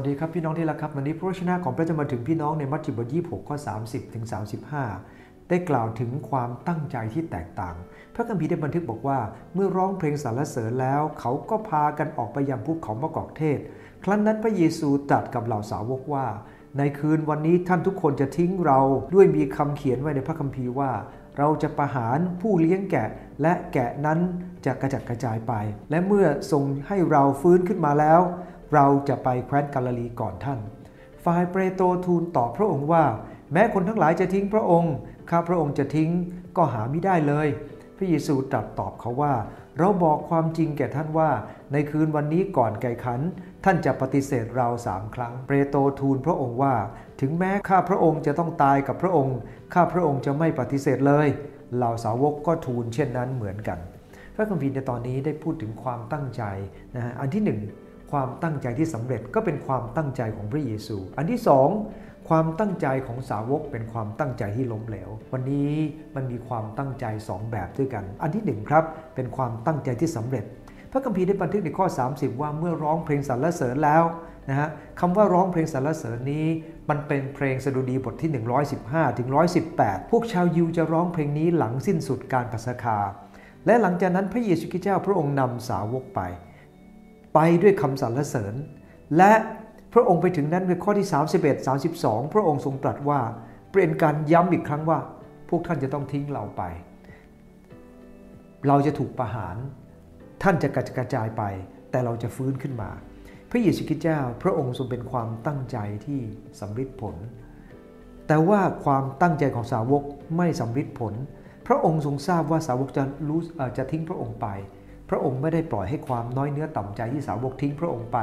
วัสดีครับพี่น้องที่รักครับวันนี้พระวจนะของพระจะมาถึงพี่น้องในมัทธิวบทที่6ข้อ30ถึง35 ได้กล่าวถึงความตั้งใจที่แตกต่าง พระคัมภีร์ได้บันทึกบอกว่า เมื่อร้องเพลงสรรเสริญแล้ว เขาก็พากันออกไปยังภูเขามะกอกเทศ ครั้นนั้นพระเยซูตรัสกับเหล่าสาวกว่า ในคืนวันนี้ท่านทุกคนจะทิ้งเราด้วยมีคำเขียนไว้ในพระคัมภีร์ว่า เราจะประหารผู้เลี้ยงแกะ และแกะนั้นจะกระจัดกระจายไป และเมื่อทรงให้เราฟื้นขึ้นมาแล้ว เราจะไปแคว้นกาลิลีก่อนท่าน ฝ่ายเปโตรทูลตอบพระองค์ว่า แม้คนทั้งหลายจะทิ้งพระองค์ ข้าพระองค์จะทิ้งก็หาไม่ได้เลย พระเยซูตรัสตอบเขาว่า เราบอกความจริงแก่ท่านว่า ในคืนวันนี้ก่อนไก่ขัน ท่านจะปฏิเสธเราสามครั้ง เปโตรทูลพระองค์ว่า ถึงแม้ข้าพระองค์จะต้องตายกับพระองค์ ข้าพระองค์จะไม่ปฏิเสธเลย เหล่าสาวกก็ทูลเช่นนั้นเหมือนกันพระคัมภีร์ในตอนนี้ได้พูดถึงความตั้งใจนะฮะอันที่หนึ่ง ความตั้งใจที่สำเร็จก็เป็นความตั้งใจของพระเยซู อันที่สองความตั้งใจของสาวกเป็นความตั้งใจที่ล้มเหลว วันนี้มันมีความตั้งใจสองแบบด้วยกัน อันที่หนึ่งครับเป็นความตั้งใจที่สำเร็จ พระคัมภีร์ได้บันทึกในข้อ 30 ว่าเมื่อร้องเพลงสรรเสริญแล้วนะฮะคำว่าร้องเพลงสรรเสริญนี้ มันเป็นเพลงสดุดีบทที่ 115ถึง118 พวกชาวยิวจะร้องเพลงนี้หลังสิ้นสุดการปัสคาและหลังจากนั้นพระเยซูคริสต์เจ้าพระองค์นำสาวกไป ไปด้วยคำสรรเสริญ และพระองค์ไปถึงนั้นในข้อที่ 31 32 พระองค์ทรงตรัสว่าเป็นการย้ำอีกครั้งว่า พวกท่านจะต้องทิ้งเราไป เราจะถูกประหาร ท่านจะกระจายไป แต่เราจะฟื้นขึ้นมา พระเยซูคริสต์เจ้า พระองค์ทรงเป็นความตั้งใจที่สำเร็จผล แต่ว่าความตั้งใจของสาวกไม่สำเร็จผล พระองค์ทรงทราบว่าสาวกจะรู้จะทิ้งพระองค์ไป พระองค์ไม่ได้ปล่อยให้ความน้อยเนื้อต่ำใจที่สาวกทิ้งพระองค์ไป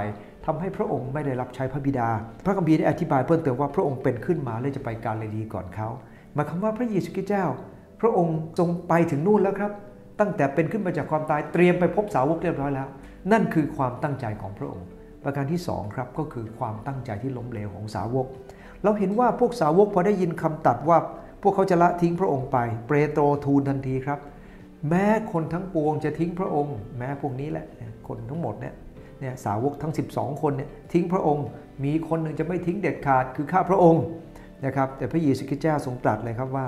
ทำให้พระองค์ไม่ได้รับใช้พระบิดา พระคัมภีร์ได้อธิบายเพิ่มเติมว่าพระองค์เป็นขึ้นมาและจะไปกาลิลีก่อนเขาหมายความว่าพระเยซูคริสต์เจ้า พระองค์ทรงไปถึงนู่นแล้วครับ ตั้งแต่เป็นขึ้นมาจากความตายเตรียมไปพบสาวกเรียบร้อยแล้ว นั่นคือความตั้งใจของพระองค์ ประการที่2ครับก็คือความตั้งใจที่ล้มเหลวของสาวก เราเห็นว่าพวกสาวกพอได้ยินคำตัดว่า พวกเขาจะละทิ้งพระองค์ไป เปโตรทูลทันทีครับ แม้คนทั้งปวงจะทิ้งพระองค์ แม้พวกนี้แหละคนทั้งหมดเนี่ยเนี่ยสาวกทั้ง 12 คนเนี่ยทิ้งพระองค์ มีคนหนึ่งจะไม่ทิ้งเด็ดขาดคือข้าพระองค์นะครับแต่พระเยซูคริสต์เจ้าทรงตรัสเลยครับว่า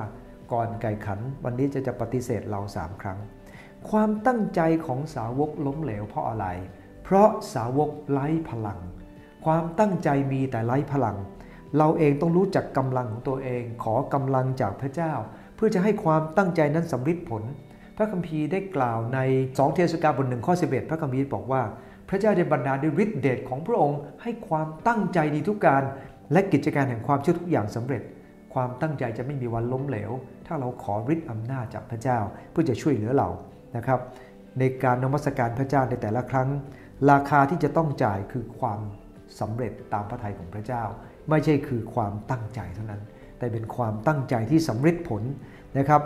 ก่อนไก่ขันวันนี้จะจะปฏิเสธเราสามครั้ง ความตั้งใจของสาวกล้มเหลวเพราะอะไร เพราะสาวกไร้พลัง ความตั้งใจมีแต่ไร้พลัง เราเองต้องรู้จักกำลังของตัวเอง ขอกำลังจากพระเจ้า เพื่อจะให้ความตั้งใจนั้นสำเร็จผล พระคัมภีร์ได้กล่าวใน2เทศกาลบทหนึ่งข้อ11 พระคัมภีร์บอกว่า พระเจ้าได้บรรดาด้วยฤทธิเดชของพระองค์ให้ความตั้งใจในทุกการ และกิจการแห่งความเชื่อทุกอย่างสำเร็จ ความตั้งใจจะไม่มีวันล้มเหลว ถ้าเราขอฤทธิอำนาจจากพระเจ้าเพื่อจะช่วยเหลือเรานะครับในการนมัสการพระเจ้าในแต่ละครั้ง ราคาที่จะต้องจ่ายคือความสำเร็จตามพระทัยของพระเจ้า ไม่ใช่คือความตั้งใจเท่านั้น แต่เป็นความตั้งใจที่สำเร็จผลนะครับ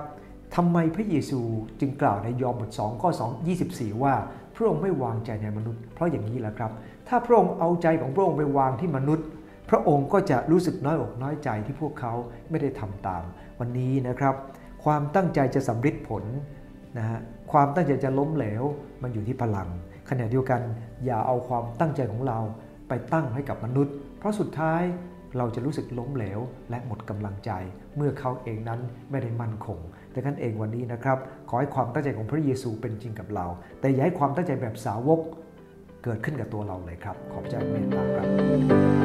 ทำไมพระเยซูจึงกล่าวในยอห์นบท2ข้อ2 24 ว่าพระองค์ไม่วางใจในมนุษย์ เพราะอย่างนี้แหละครับ ถ้าพระองค์เอาใจของพระองค์ไปวางที่มนุษย์ พระองค์ก็จะรู้สึกน้อยอกน้อยใจที่พวกเขาไม่ได้ทำตาม วันนี้นะครับ ความตั้งใจจะสำเร็จผลนะฮะความตั้งใจจะล้มเหลวมันอยู่ที่พลังขณะเดียวกันอย่าเอาความตั้งใจของเราไปตั้งให้กับมนุษย์ เพราะสุดท้าย เราจะรู้สึกล้มเหลว และหมดกำลังใจ เมื่อเขาเองนั้นไม่ได้มั่นคงดังนั้นเองวันนี้นะครับ ขอให้ความตั้งใจของพระเยซูเป็นจริงกับเรา แต่อย่าให้ความตั้งใจแบบสาวกเกิดขึ้นกับตัวเราเลยครับ ขอบใจเมตตาครับ